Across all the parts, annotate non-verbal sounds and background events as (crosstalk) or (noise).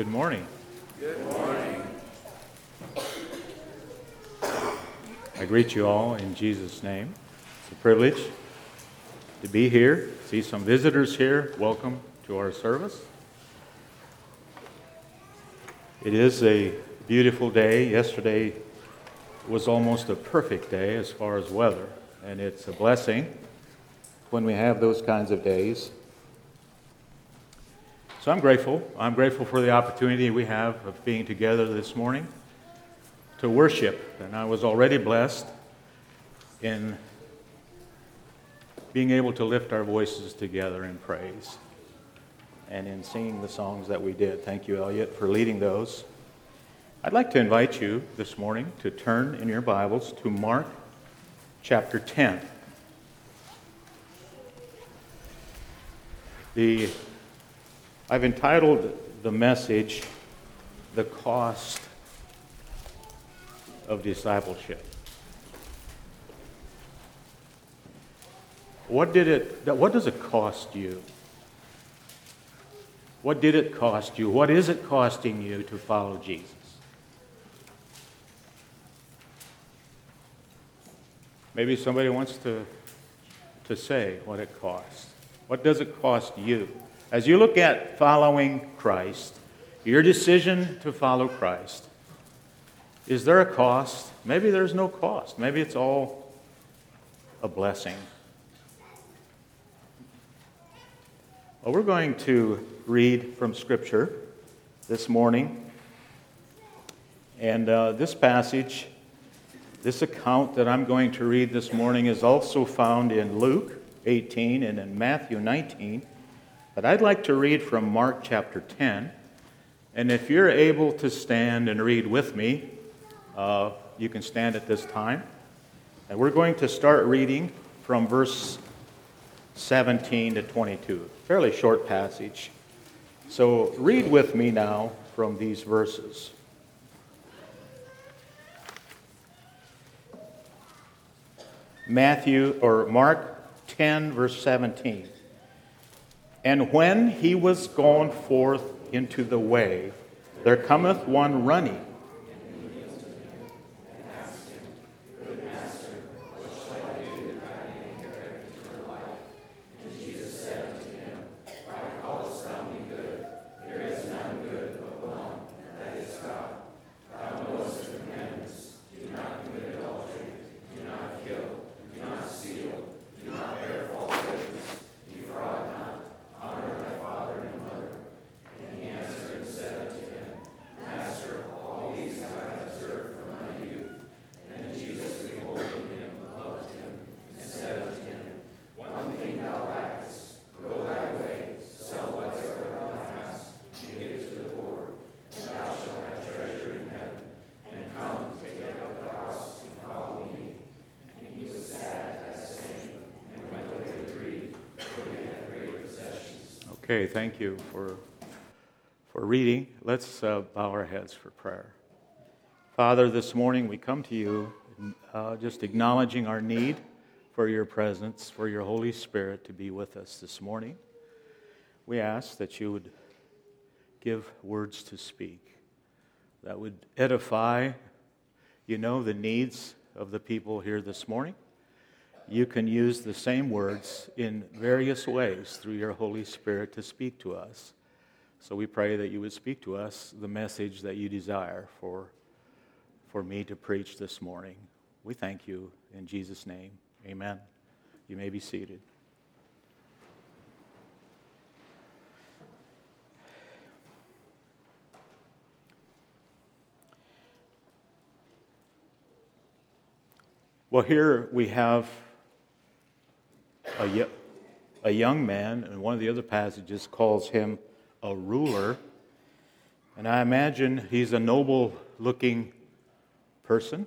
Good morning. Good morning. I greet you all in Jesus' name. It's a privilege to be here, see some visitors here. Welcome to our service. It is a beautiful day. Yesterday was almost a perfect day as far as weather, and it's a blessing when we have those kinds of days. So I'm grateful. I'm grateful for the opportunity we have of being together this morning to worship. And I was already blessed in being able to lift our voices together in praise and in singing the songs that we did. Thank you, Elliot, for leading those. I'd like to invite you this morning to turn in your Bibles to Mark chapter 10. The I've entitled the message, The Cost of Discipleship. What, did it, what does it cost you? What did it cost you? What is it costing you to follow Jesus? Maybe somebody wants to, to say what it costs. What does it cost you? As you look at following Christ, your decision to follow Christ, is there a cost? Maybe there's no cost. Maybe it's all a blessing. Well, we're going to read from Scripture this morning. And uh, this passage, this account that I'm going to read this morning, is also found in Luke 18 and in Matthew 19. But I'd like to read from Mark chapter 10. And if you're able to stand and read with me, uh, you can stand at this time. And we're going to start reading from verse 17 to 22. Fairly short passage. So read with me now from these verses. Matthew or Mark 10, verse 17. And when he was gone forth into the way, there cometh one running Okay, thank you for, for reading. Let's uh, bow our heads for prayer. Father, this morning we come to you uh, just acknowledging our need for your presence, for your Holy Spirit to be with us this morning. We ask that you would give words to speak that would edify, you know, the needs of the people here this morning you can use the same words in various ways through your Holy Spirit to speak to us. So we pray that you would speak to us the message that you desire for, for me to preach this morning. We thank you in Jesus' name. Amen. You may be seated. Well, here we have a, young man, and one of the other passages calls him a ruler. And I imagine he's a noble looking person.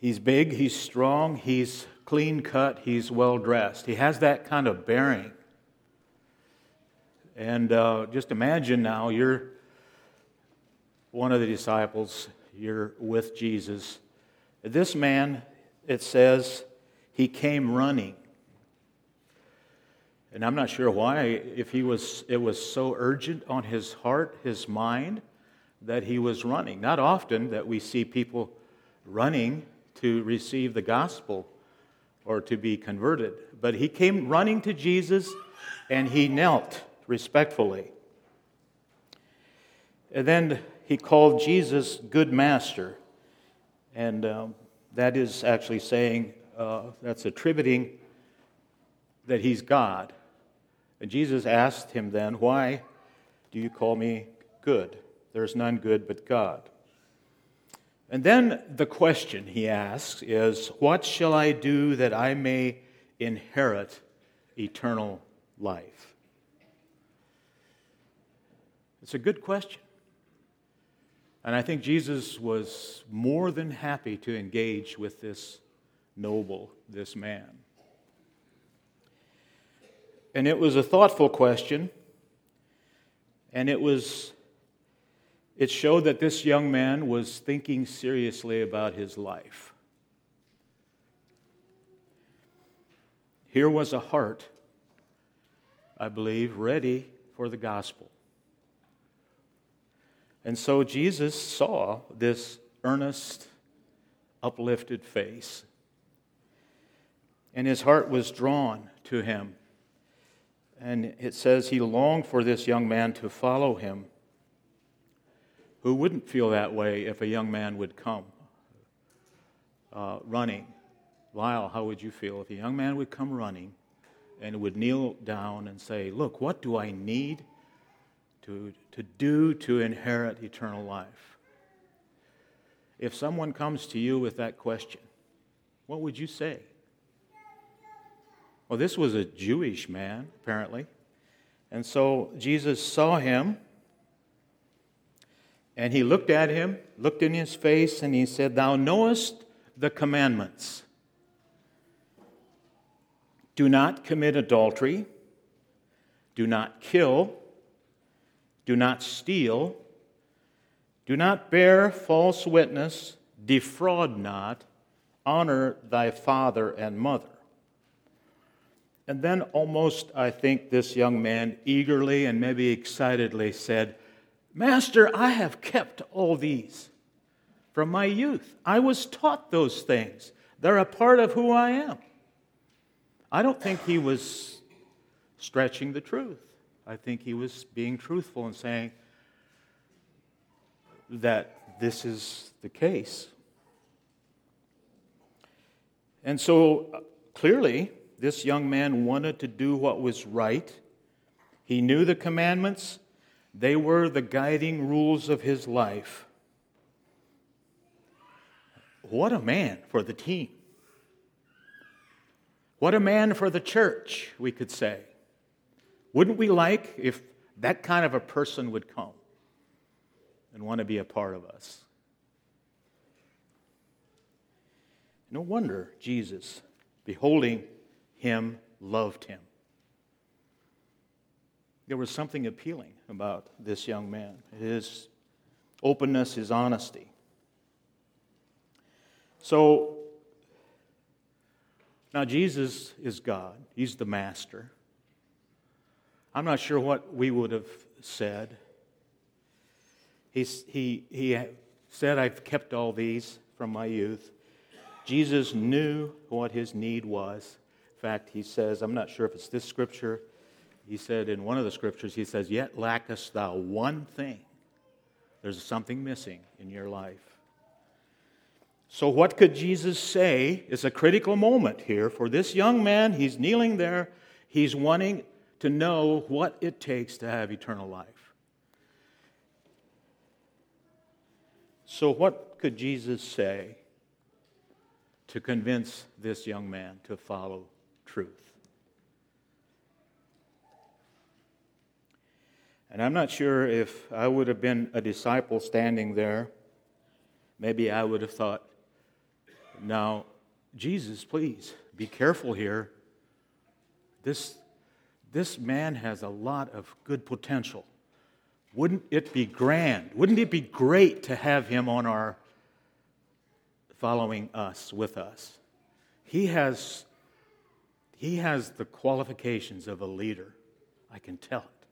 He's big, he's strong, he's clean cut, he's well dressed. He has that kind of bearing. And uh, just imagine now you're one of the disciples, you're with Jesus. This man, it says, he came running. And I'm not sure why, if he was, it was so urgent on his heart, his mind, that he was running. Not often that we see people running to receive the gospel or to be converted, but he came running to Jesus and he knelt respectfully. And then he called Jesus good master. And um, that is actually saying, uh, that's attributing that he's God. And Jesus asked him then, Why do you call me good? There's none good but God. And then the question he asks is, What shall I do that I may inherit eternal life? It's a good question. And I think Jesus was more than happy to engage with this noble, this man. And it was a thoughtful question, and it was it showed that this young man was thinking seriously about his life. Here was a heart, I believe, ready for the gospel. And so Jesus saw this earnest, uplifted face, and his heart was drawn to him. And it says he longed for this young man to follow him. Who wouldn't feel that way if a young man would come uh, running? Lyle, how would you feel if a young man would come running and would kneel down and say, Look, what do I need to, to do to inherit eternal life? If someone comes to you with that question, what would you say? Well, this was a Jewish man, apparently. And so Jesus saw him and he looked at him, looked in his face, and he said, Thou knowest the commandments. Do not commit adultery. Do not kill. Do not steal. Do not bear false witness. Defraud not. Honor thy father and mother. And then, almost, I think this young man eagerly and maybe excitedly said, Master, I have kept all these from my youth. I was taught those things, they're a part of who I am. I don't think he was stretching the truth. I think he was being truthful and saying that this is the case. And so uh, clearly, this young man wanted to do what was right. He knew the commandments, they were the guiding rules of his life. What a man for the team. What a man for the church, we could say. Wouldn't we like if that kind of a person would come and want to be a part of us? No wonder Jesus, beholding him, loved him. There was something appealing about this young man his openness, his honesty. So, now Jesus is God, He's the master. I'm not sure what we would have said. He's, he, he said, I've kept all these from my youth. Jesus knew what his need was. Fact, he says, I'm not sure if it's this scripture he said in one of the scriptures, he says, Yet lackest thou one thing. There's something missing in your life. So, what could Jesus say is a critical moment here for this young man. He's kneeling there, he's wanting to know what it takes to have eternal life. So, what could Jesus say to convince this young man to follow truth? And I'm not sure if I would have been a disciple standing there, maybe I would have thought, now, Jesus, please be careful here. This, this man has a lot of good potential. Wouldn't it be grand? Wouldn't it be great to have him on our following us with us? He has he has the qualifications of a leader. I can tell it.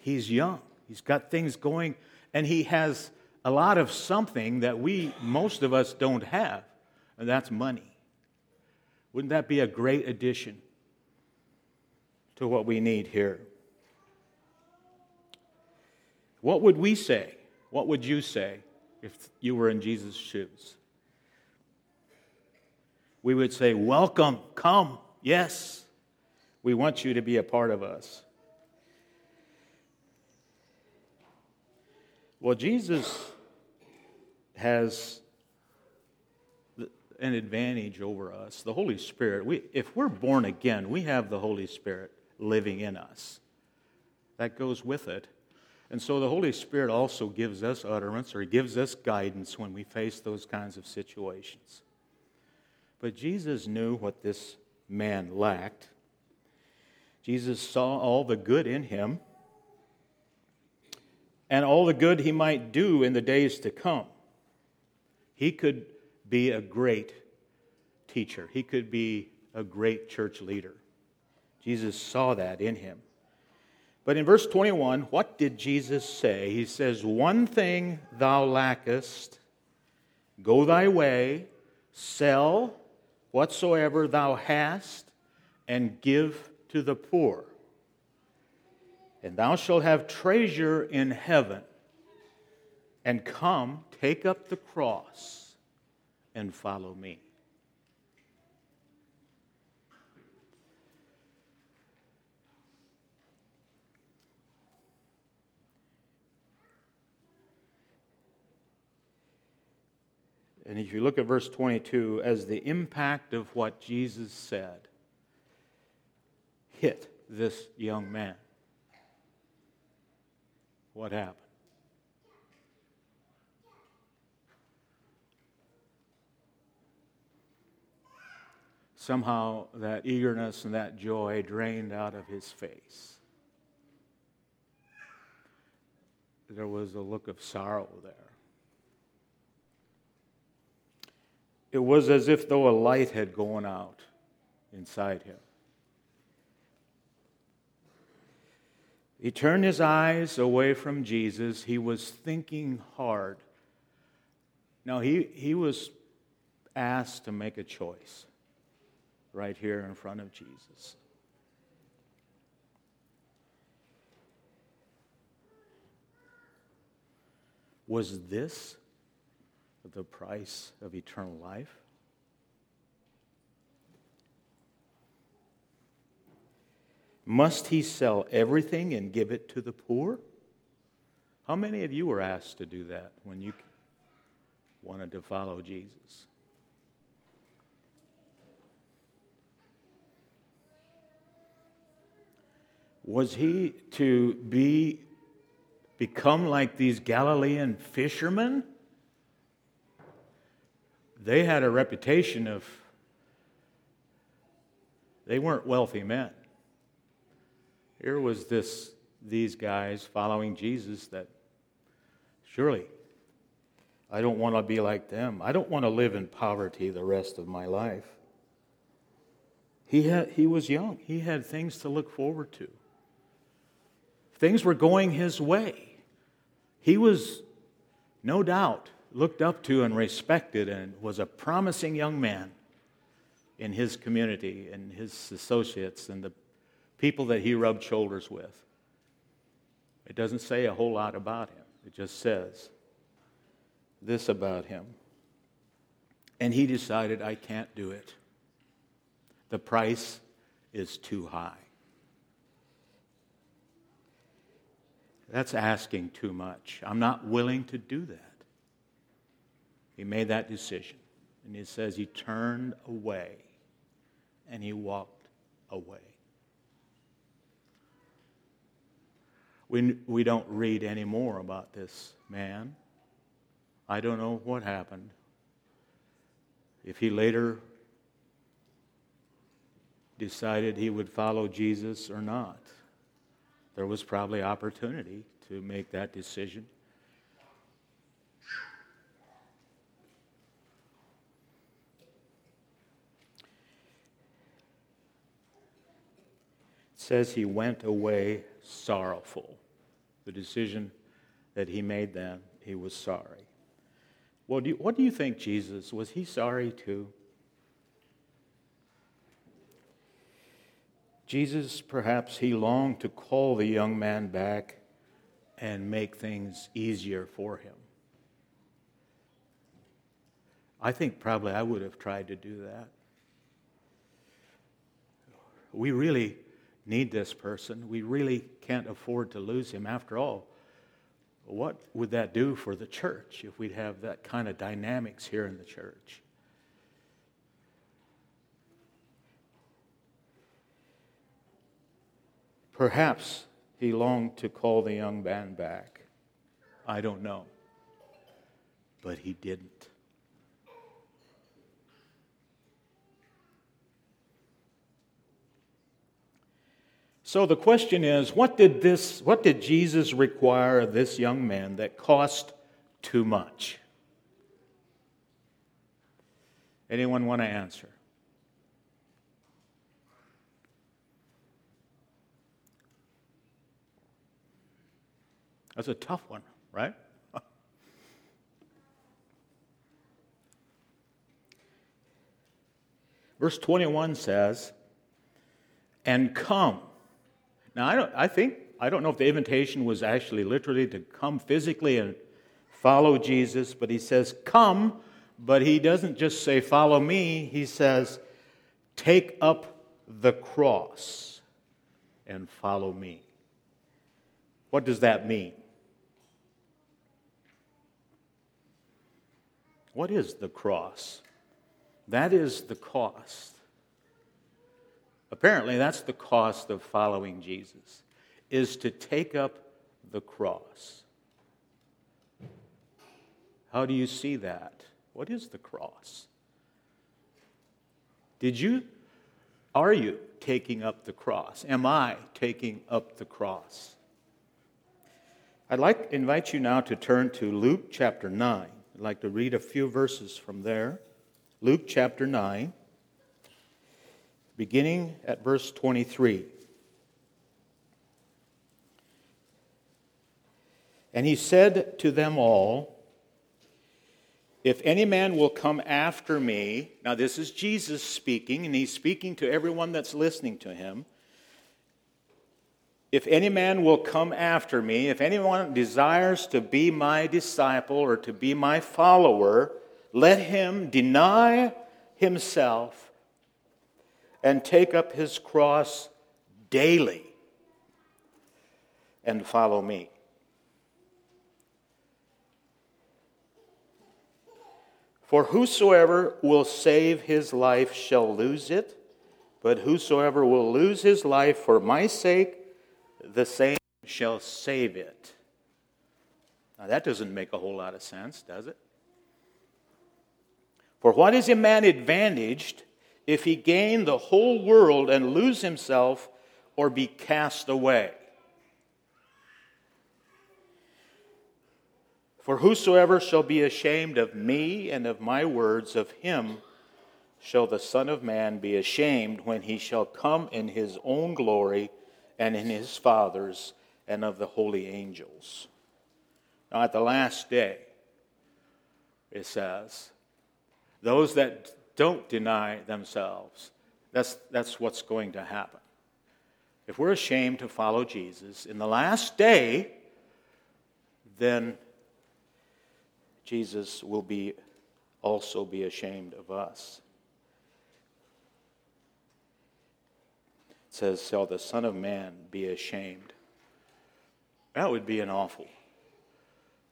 He's young, he's got things going, and he has a lot of something that we, most of us, don't have, and that's money. Wouldn't that be a great addition to what we need here? What would we say? What would you say if you were in Jesus' shoes? We would say, Welcome, come, yes. We want you to be a part of us. Well, Jesus has an advantage over us. The Holy Spirit, we, if we're born again, we have the Holy Spirit living in us. That goes with it. And so the Holy Spirit also gives us utterance or gives us guidance when we face those kinds of situations. But Jesus knew what this man lacked. Jesus saw all the good in him and all the good he might do in the days to come. He could be a great teacher, he could be a great church leader. Jesus saw that in him. But in verse 21, what did Jesus say? He says, One thing thou lackest, go thy way, sell whatsoever thou hast, and give to the poor. And thou shalt have treasure in heaven. And come, take up the cross, and follow me. And if you look at verse 22, as the impact of what Jesus said hit this young man, what happened? Somehow that eagerness and that joy drained out of his face. There was a look of sorrow there. It was as if though a light had gone out inside him. He turned his eyes away from Jesus. He was thinking hard. Now, he, he was asked to make a choice right here in front of Jesus. Was this the price of eternal life? Must he sell everything and give it to the poor? How many of you were asked to do that when you wanted to follow Jesus? Was he to be become like these Galilean fishermen? They had a reputation of, they weren't wealthy men. Here was this, these guys following Jesus that surely I don't want to be like them. I don't want to live in poverty the rest of my life. He, had, he was young, he had things to look forward to. Things were going his way. He was, no doubt, looked up to and respected and was a promising young man in his community and his associates and the people that he rubbed shoulders with. It doesn't say a whole lot about him, it just says this about him. And he decided, I can't do it. The price is too high. That's asking too much. I'm not willing to do that. He made that decision. And it says he turned away and he walked away. We, we don't read any more about this man. I don't know what happened. If he later decided he would follow Jesus or not, there was probably opportunity to make that decision. Says he went away sorrowful. The decision that he made then, he was sorry. Well, do you, what do you think, Jesus? Was he sorry too? Jesus, perhaps he longed to call the young man back and make things easier for him. I think probably I would have tried to do that. We really need this person. We really can't afford to lose him. After all, what would that do for the church if we'd have that kind of dynamics here in the church? Perhaps he longed to call the young man back. I don't know. But he didn't. So the question is, what did this what did Jesus require of this young man that cost too much? Anyone want to answer? That's a tough one, right? (laughs) Verse 21 says, and come. Now, I, don't, I think, I don't know if the invitation was actually literally to come physically and follow Jesus, but he says, come, but he doesn't just say, follow me. He says, take up the cross and follow me. What does that mean? What is the cross? That is the cost. Apparently, that's the cost of following Jesus, is to take up the cross. How do you see that? What is the cross? Did you, are you taking up the cross? Am I taking up the cross? I'd like to invite you now to turn to Luke chapter 9. I'd like to read a few verses from there. Luke chapter 9, beginning at verse 23. And he said to them all, If any man will come after me, now this is Jesus speaking, and he's speaking to everyone that's listening to him. If any man will come after me, if anyone desires to be my disciple or to be my follower, let him deny himself and take up his cross daily and follow me. For whosoever will save his life shall lose it, but whosoever will lose his life for my sake the same shall save it. Now, that doesn't make a whole lot of sense, does it? For what is a man advantaged if he gain the whole world and lose himself or be cast away? For whosoever shall be ashamed of me and of my words, of him shall the Son of Man be ashamed when he shall come in his own glory and in his Father's and of the holy angels. Now, at the last day, it says, those that don't deny themselves, that's, that's what's going to happen. If we're ashamed to follow Jesus in the last day, then Jesus will be also be ashamed of us. It says, Shall the Son of Man be ashamed? That would be an awful,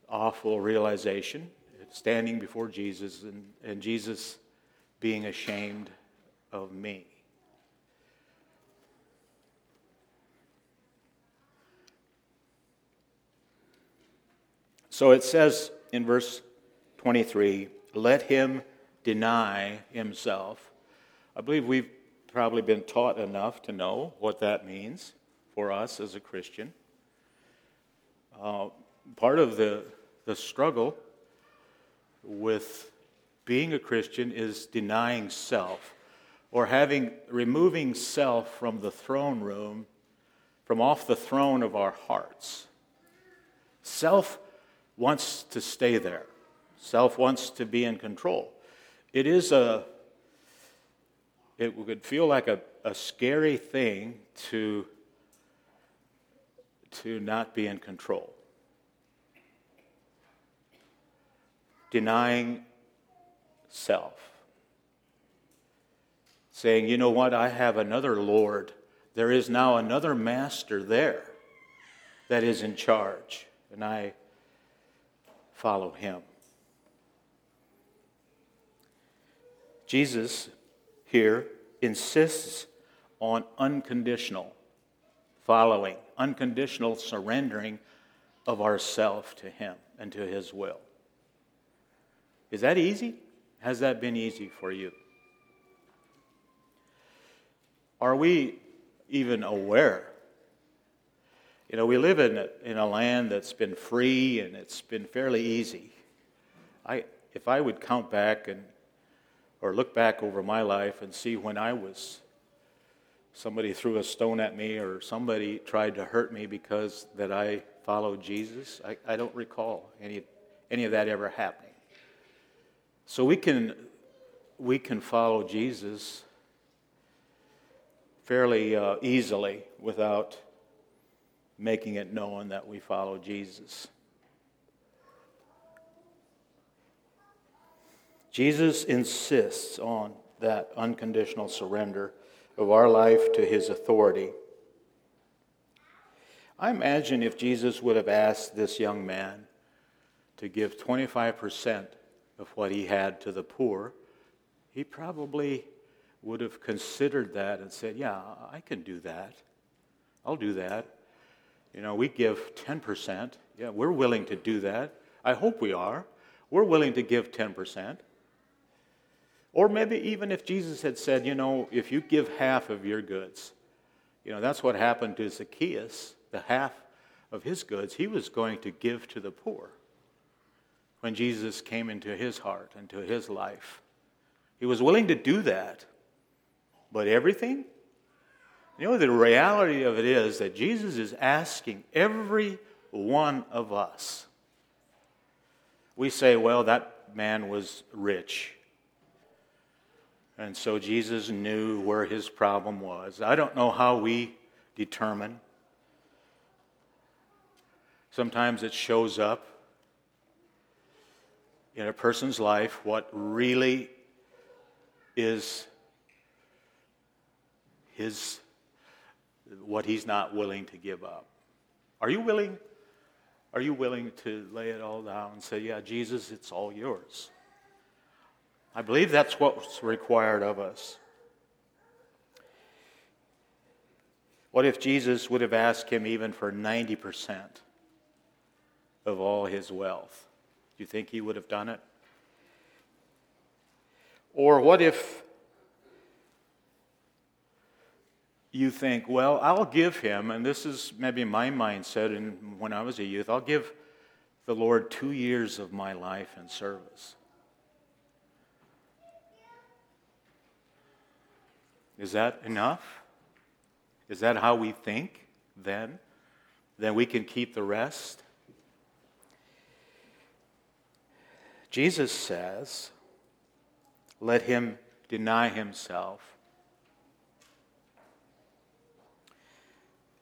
awful realization, standing before Jesus and, and Jesus being ashamed of me. So it says in verse 23 let him deny himself. I believe we've probably been taught enough to know what that means for us as a Christian. Uh, part of the, the struggle with being a Christian is denying self or having removing self from the throne room from off the throne of our hearts. Self wants to stay there, self wants to be in control. It is a, it would feel like a, a scary thing to, to not be in control. Denying self. Saying, you know what, I have another Lord. There is now another master there that is in charge, and I follow him. Jesus here insists on unconditional following, unconditional surrendering of ourself to him and to his will. Is that easy? Has that been easy for you? Are we even aware? You know, we live in a, in a land that's been free and it's been fairly easy. I, if I would count back and or look back over my life and see when I was somebody threw a stone at me or somebody tried to hurt me because that I followed Jesus, I, I don't recall any any of that ever happening. So we can we can follow Jesus fairly uh, easily without making it known that we follow Jesus. Jesus insists on that unconditional surrender of our life to his authority. I imagine if Jesus would have asked this young man to give 25% of what he had to the poor, he probably would have considered that and said, Yeah, I can do that. I'll do that. You know, we give 10%. Yeah, we're willing to do that. I hope we are. We're willing to give 10%. Or maybe even if Jesus had said, you know, if you give half of your goods, you know, that's what happened to Zacchaeus, the half of his goods, he was going to give to the poor when Jesus came into his heart, into his life. He was willing to do that. But everything? You know, the reality of it is that Jesus is asking every one of us. We say, well, that man was rich. And so Jesus knew where his problem was. I don't know how we determine. Sometimes it shows up in a person's life what really is his what he's not willing to give up. Are you willing? Are you willing to lay it all down and say, "Yeah, Jesus, it's all yours"? I believe that's what's required of us. What if Jesus would have asked him even for 90% of all his wealth? Do you think he would have done it? Or what if you think, well, I'll give him, and this is maybe my mindset and when I was a youth, I'll give the Lord two years of my life in service. Is that enough? Is that how we think then? Then we can keep the rest? Jesus says, let him deny himself.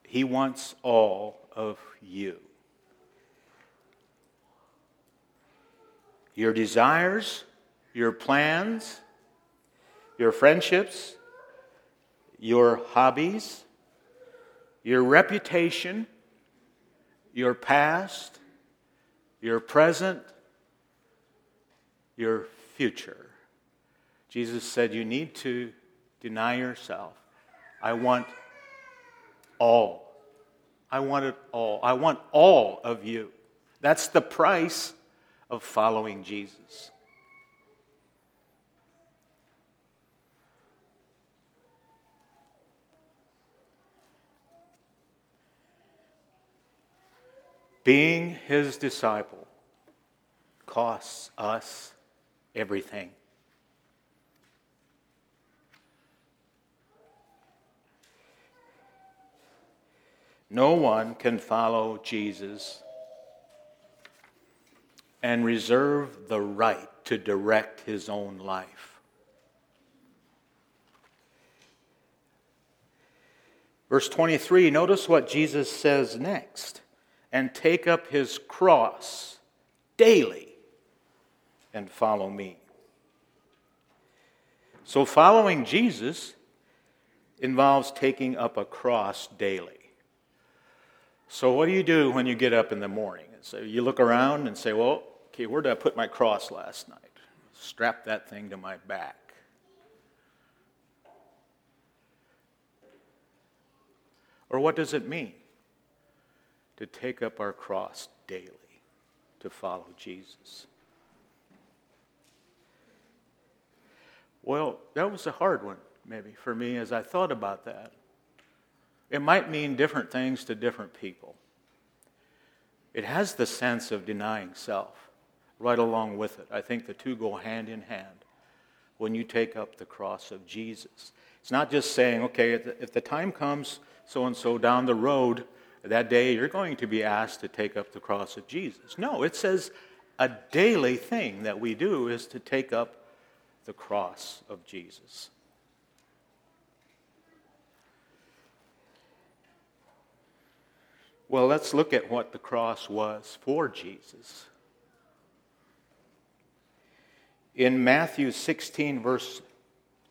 He wants all of you. Your desires, your plans, your friendships, your hobbies, your reputation, your past, your present, your future. Jesus said, You need to deny yourself. I want all. I want it all. I want all of you. That's the price of following Jesus. Being his disciple costs us everything. No one can follow Jesus and reserve the right to direct his own life. Verse 23, notice what Jesus says next and take up his cross daily and follow me. So, following Jesus involves taking up a cross daily. So, what do you do when you get up in the morning? So, you look around and say, Well, okay, where did I put my cross last night? Strap that thing to my back. Or what does it mean to take up our cross daily, to follow Jesus? Well, that was a hard one, maybe, for me as I thought about that. It might mean different things to different people. It has the sense of denying self right along with it. I think the two go hand in hand when you take up the cross of Jesus. It's not just saying, okay, if the time comes so and so down the road, that day you're going to be asked to take up the cross of Jesus. No, it says a daily thing that we do is to take up the cross of Jesus. Well, let's look at what the cross was for Jesus. In Matthew 16, verse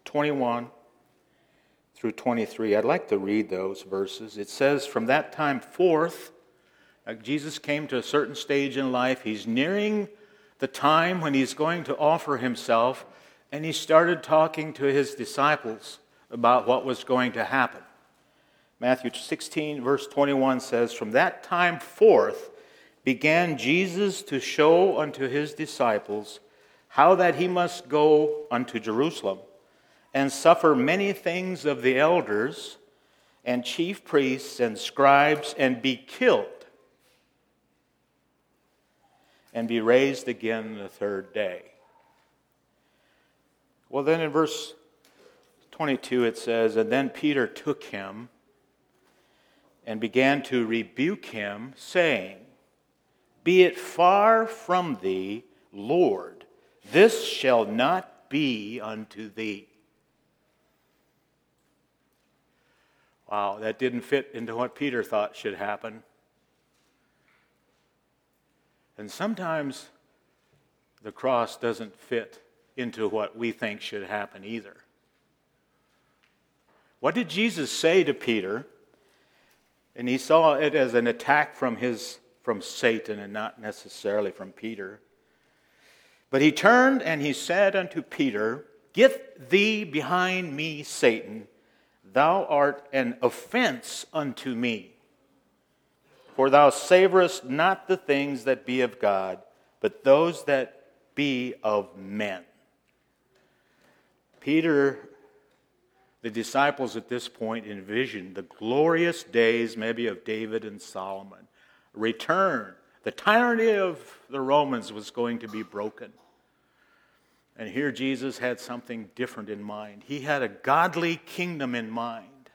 21 through 23, I'd like to read those verses. It says, From that time forth, Jesus came to a certain stage in life. He's nearing the time when he's going to offer himself and he started talking to his disciples about what was going to happen. Matthew 16, verse 21 says, From that time forth began Jesus to show unto his disciples how that he must go unto Jerusalem and suffer many things of the elders and chief priests and scribes and be killed and be raised again the third day. Well, then in verse 22 it says, And then Peter took him and began to rebuke him, saying, Be it far from thee, Lord, this shall not be unto thee. Wow, that didn't fit into what Peter thought should happen. And sometimes the cross doesn't fit into what we think should happen either. What did Jesus say to Peter? And he saw it as an attack from his from Satan and not necessarily from Peter. But he turned and he said unto Peter, Get thee behind me, Satan. Thou art an offense unto me. For thou savorest not the things that be of God, but those that be of men. Peter, the disciples at this point envisioned the glorious days, maybe of David and Solomon. Return. The tyranny of the Romans was going to be broken. And here Jesus had something different in mind. He had a godly kingdom in mind.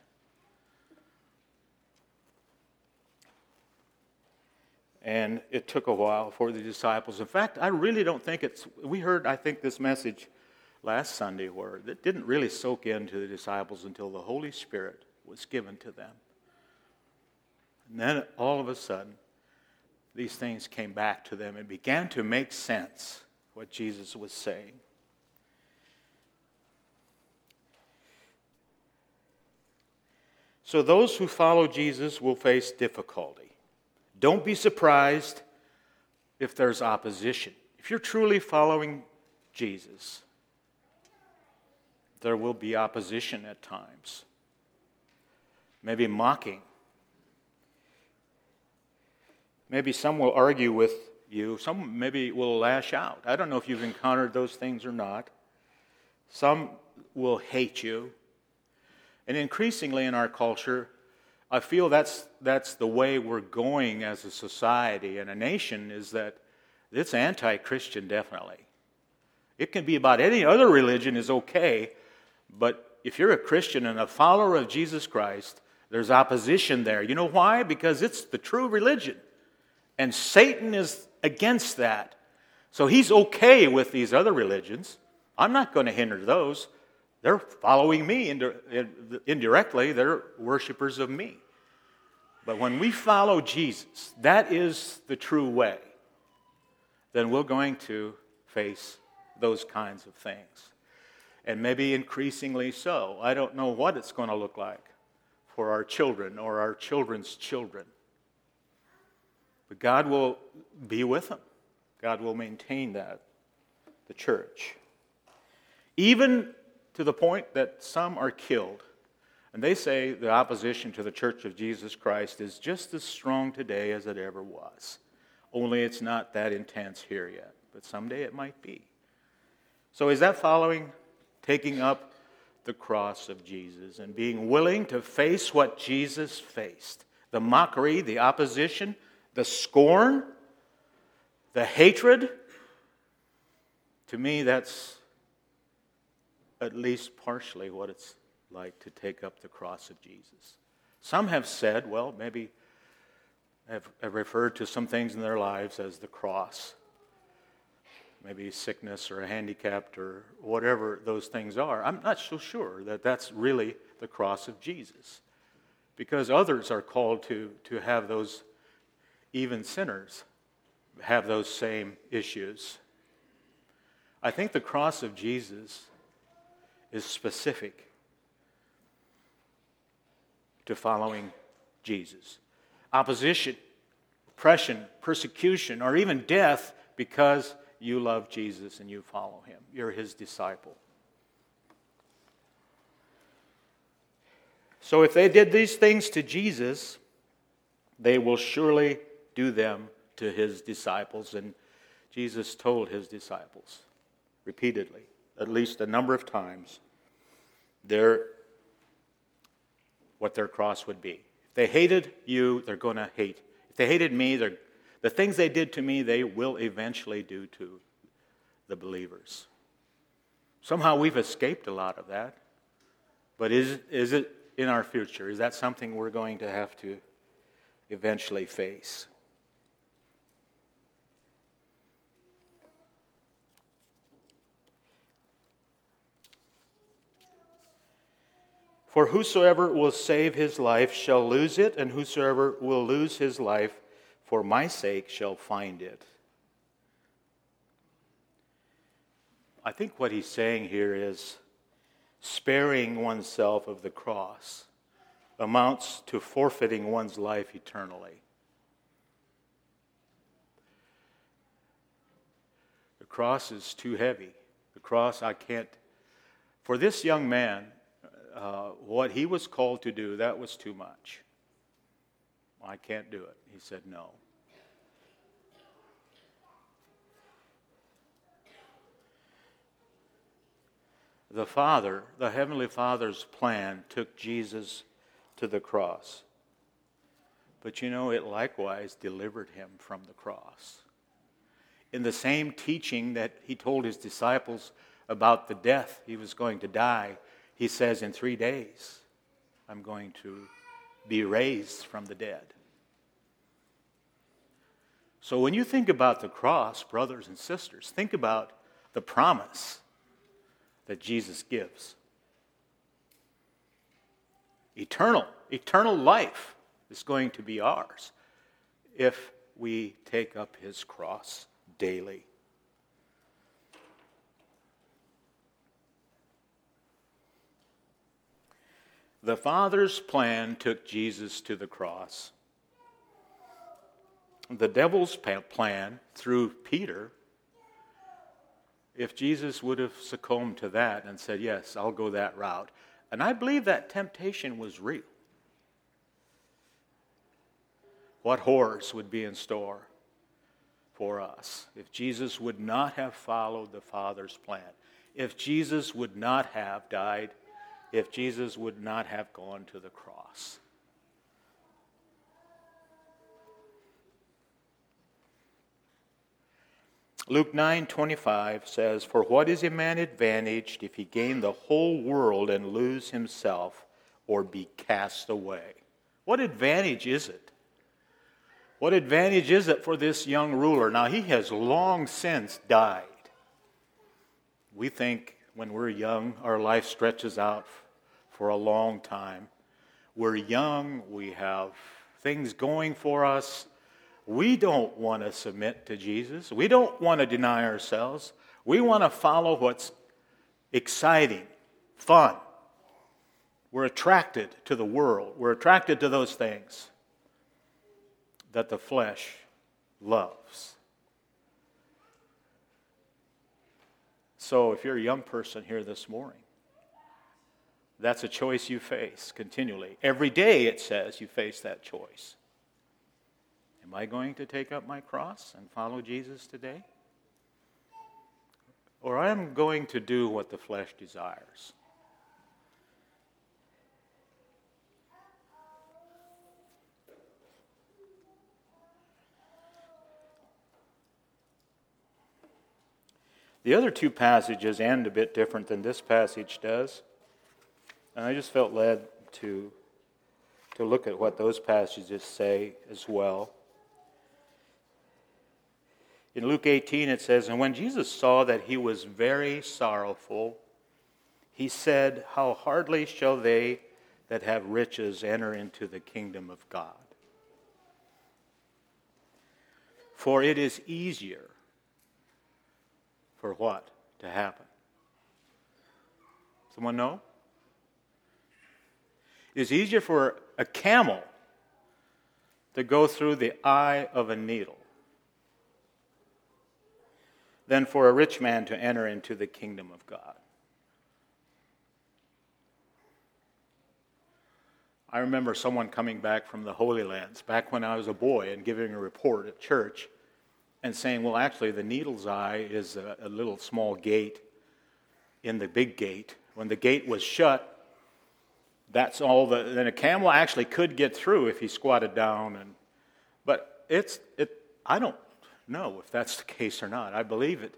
And it took a while for the disciples. In fact, I really don't think it's, we heard, I think, this message last Sunday were that didn't really soak into the disciples until the Holy Spirit was given to them. And then all of a sudden, these things came back to them and began to make sense what Jesus was saying. So, those who follow Jesus will face difficulty. Don't be surprised if there's opposition. If you're truly following Jesus, there will be opposition at times, maybe mocking. Maybe some will argue with you, some maybe will lash out. I don't know if you've encountered those things or not. Some will hate you. And increasingly in our culture, I feel that's, that's the way we're going as a society and a nation is that it's anti Christian, definitely. It can be about any other religion, is okay, but if you're a Christian and a follower of Jesus Christ, There's opposition there. You know why? Because it's the true religion. And Satan is against that. So he's okay with these other religions. I'm not going to hinder those. They're following me indirectly, they're worshipers of me. But when we follow Jesus, that is the true way, then we're going to face those kinds of things. And maybe increasingly so. I don't know what it's going to look like for our children or our children's children. But God will be with them, God will maintain that, the church. Even to the point that some are killed. And they say the opposition to the Church of Jesus Christ is just as strong today as it ever was. Only it's not that intense here yet, but someday it might be. So, is that following, taking up the cross of Jesus and being willing to face what Jesus faced the mockery, the opposition, the scorn, the hatred? To me, that's at least partially what it's like to take up the cross of Jesus. Some have said, well, maybe have, referred to some things in their lives as the cross maybe sickness or a handicapped or whatever those things are. I'm not so sure that that's really the cross of Jesus. Because others are called to, to have those, even sinners, have those same issues. I think the cross of Jesus is specific to following Jesus. Opposition, oppression, persecution, or even death because you love Jesus and you follow him. You're his disciple. So if they did these things to Jesus, they will surely do them to his disciples. And Jesus told his disciples repeatedly, at least a number of times, their, what their cross would be. If they hated you, they're going to hate. If they hated me, they're the things they did to me, they will eventually do to the believers. Somehow we've escaped a lot of that. But is, is it in our future? Is that something we're going to have to eventually face? For whosoever will save his life shall lose it, and whosoever will lose his life for my sake shall find it. I think what he's saying here is sparing oneself of the cross amounts to forfeiting one's life eternally. The cross is too heavy. The cross, I can't. For this young man, uh, what he was called to do, that was too much. I can't do it. He said, No. The Father, the Heavenly Father's plan, took Jesus to the cross. But you know, it likewise delivered him from the cross. In the same teaching that he told his disciples about the death he was going to die, he says, In three days, I'm going to be raised from the dead. So when you think about the cross, brothers and sisters, think about the promise that Jesus gives. Eternal, eternal life is going to be ours if we take up his cross daily. The Father's plan took Jesus to the cross the devil's plan through Peter, if Jesus would have succumbed to that and said, Yes, I'll go that route. And I believe that temptation was real. What horrors would be in store for us if Jesus would not have followed the Father's plan, if Jesus would not have died, if Jesus would not have gone to the cross. Luke 9:25 says, "For what is a man advantaged if he gain the whole world and lose himself or be cast away. What advantage is it? What advantage is it for this young ruler? Now, he has long since died. We think when we're young, our life stretches out for a long time. We're young, we have things going for us. We don't want to submit to Jesus. We don't want to deny ourselves. We want to follow what's exciting, fun. We're attracted to the world. We're attracted to those things that the flesh loves. So, if you're a young person here this morning, that's a choice you face continually. Every day, it says, you face that choice. Am I going to take up my cross and follow Jesus today? Or I am going to do what the flesh desires? The other two passages end a bit different than this passage does. And I just felt led to, to look at what those passages say as well. In Luke 18, it says, And when Jesus saw that he was very sorrowful, he said, How hardly shall they that have riches enter into the kingdom of God? For it is easier for what to happen? Someone know? It's easier for a camel to go through the eye of a needle than for a rich man to enter into the kingdom of God. I remember someone coming back from the Holy Lands back when I was a boy and giving a report at church and saying, well, actually, the needle's eye is a, a little small gate in the big gate. When the gate was shut, that's all the, then a camel actually could get through if he squatted down. And, but it's, it, I don't know if that's the (laughs) case or not. I believe it.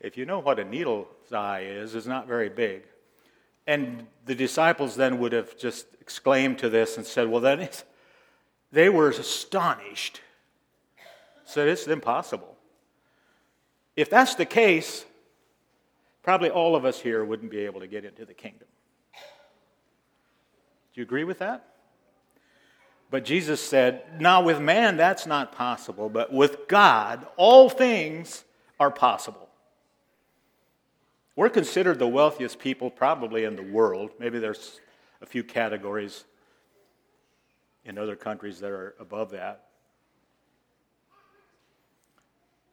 If you know what a needle's eye is, it's not very big. And the disciples then would have just exclaimed to this and said, well, then they were astonished said it's impossible. If that's the case, probably all of us here wouldn't be able to get into the kingdom. Do you agree with that? But Jesus said, Now with man that's not possible, but with God all things are possible. We're considered the wealthiest people probably in the world. Maybe there's a few categories in other countries that are above that.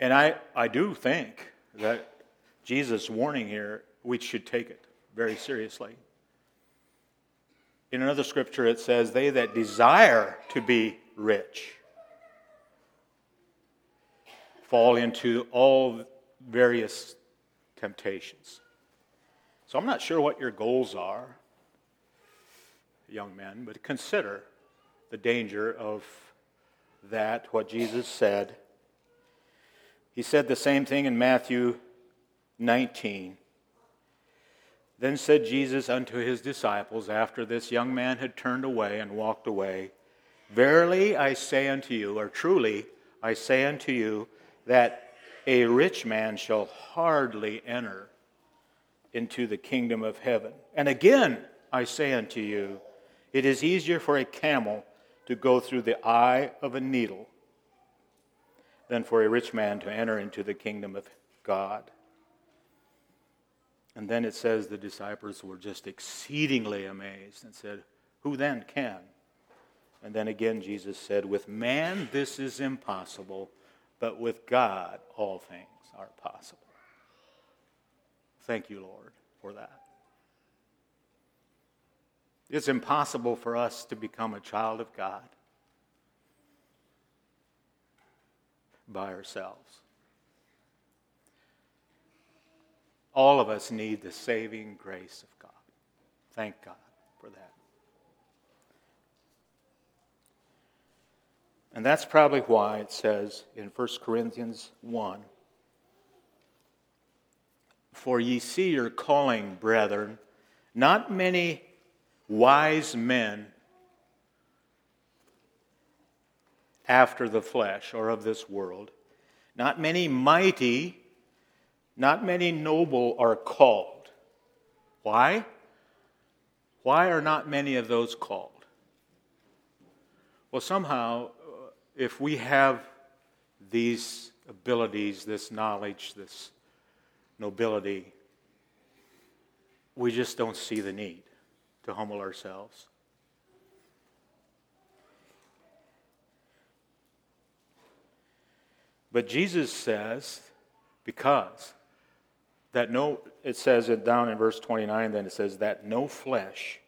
And I, I do think that Jesus' warning here, we should take it very seriously. In another scripture, it says, They that desire to be rich fall into all various temptations. So I'm not sure what your goals are, young men, but consider the danger of that, what Jesus said he said the same thing in Matthew 19. Then said Jesus unto his disciples, after this young man had turned away and walked away, Verily I say unto you, or truly I say unto you, that a rich man shall hardly enter into the kingdom of heaven. And again I say unto you, it is easier for a camel to go through the eye of a needle than for a rich man to enter into the kingdom of God. And then it says the disciples were just exceedingly amazed and said, Who then can? And then again, Jesus said, With man this is impossible, but with God all things are possible. Thank you, Lord, for that. It's impossible for us to become a child of God by ourselves. All of us need the saving grace of God. Thank God for that. And that's probably why it says in 1 Corinthians 1 For ye see your calling, brethren, not many wise men after the flesh or of this world. Not many mighty, not many noble are called. Why? Why are not many of those called? Well, somehow, uh, if we have these abilities, this knowledge, this nobility, we just don't see the need to humble ourselves. But Jesus says, because that no, it says it down in verse 29, then it says that no flesh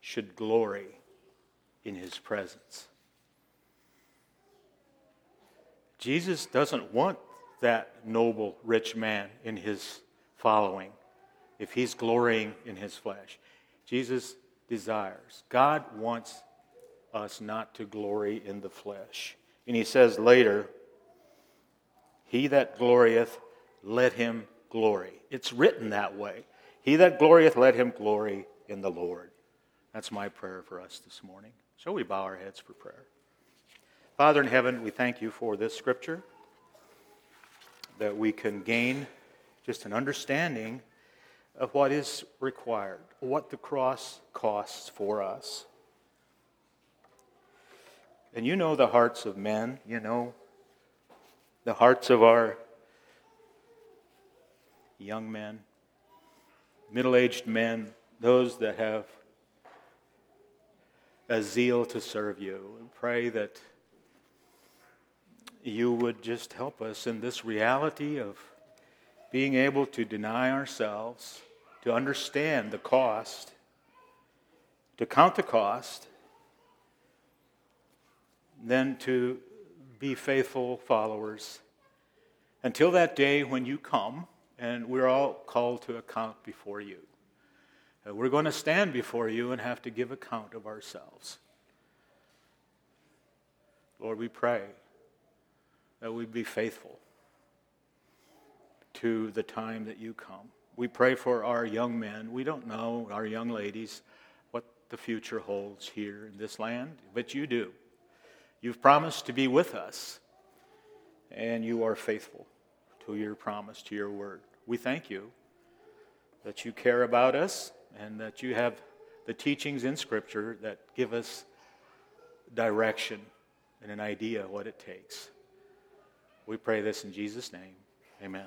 should glory in his presence. Jesus doesn't want that noble rich man in his following if he's glorying in his flesh. Jesus desires, God wants us not to glory in the flesh. And he says later, He that glorieth, let him glory. It's written that way. He that glorieth, let him glory in the Lord. That's my prayer for us this morning. Shall we bow our heads for prayer? Father in heaven, we thank you for this scripture that we can gain just an understanding of what is required, what the cross costs for us. And you know the hearts of men, you know the hearts of our young men, middle aged men, those that have a zeal to serve you. And pray that you would just help us in this reality of being able to deny ourselves, to understand the cost, to count the cost, then to be faithful followers until that day when you come and we're all called to account before you. Uh, we're going to stand before you and have to give account of ourselves. Lord, we pray that we be faithful to the time that you come. We pray for our young men. We don't know, our young ladies, what the future holds here in this land, but you do. You've promised to be with us, and you are faithful to your promise, to your word. We thank you that you care about us and that you have the teachings in Scripture that give us direction and an idea of what it takes. We pray this in Jesus' name. Amen.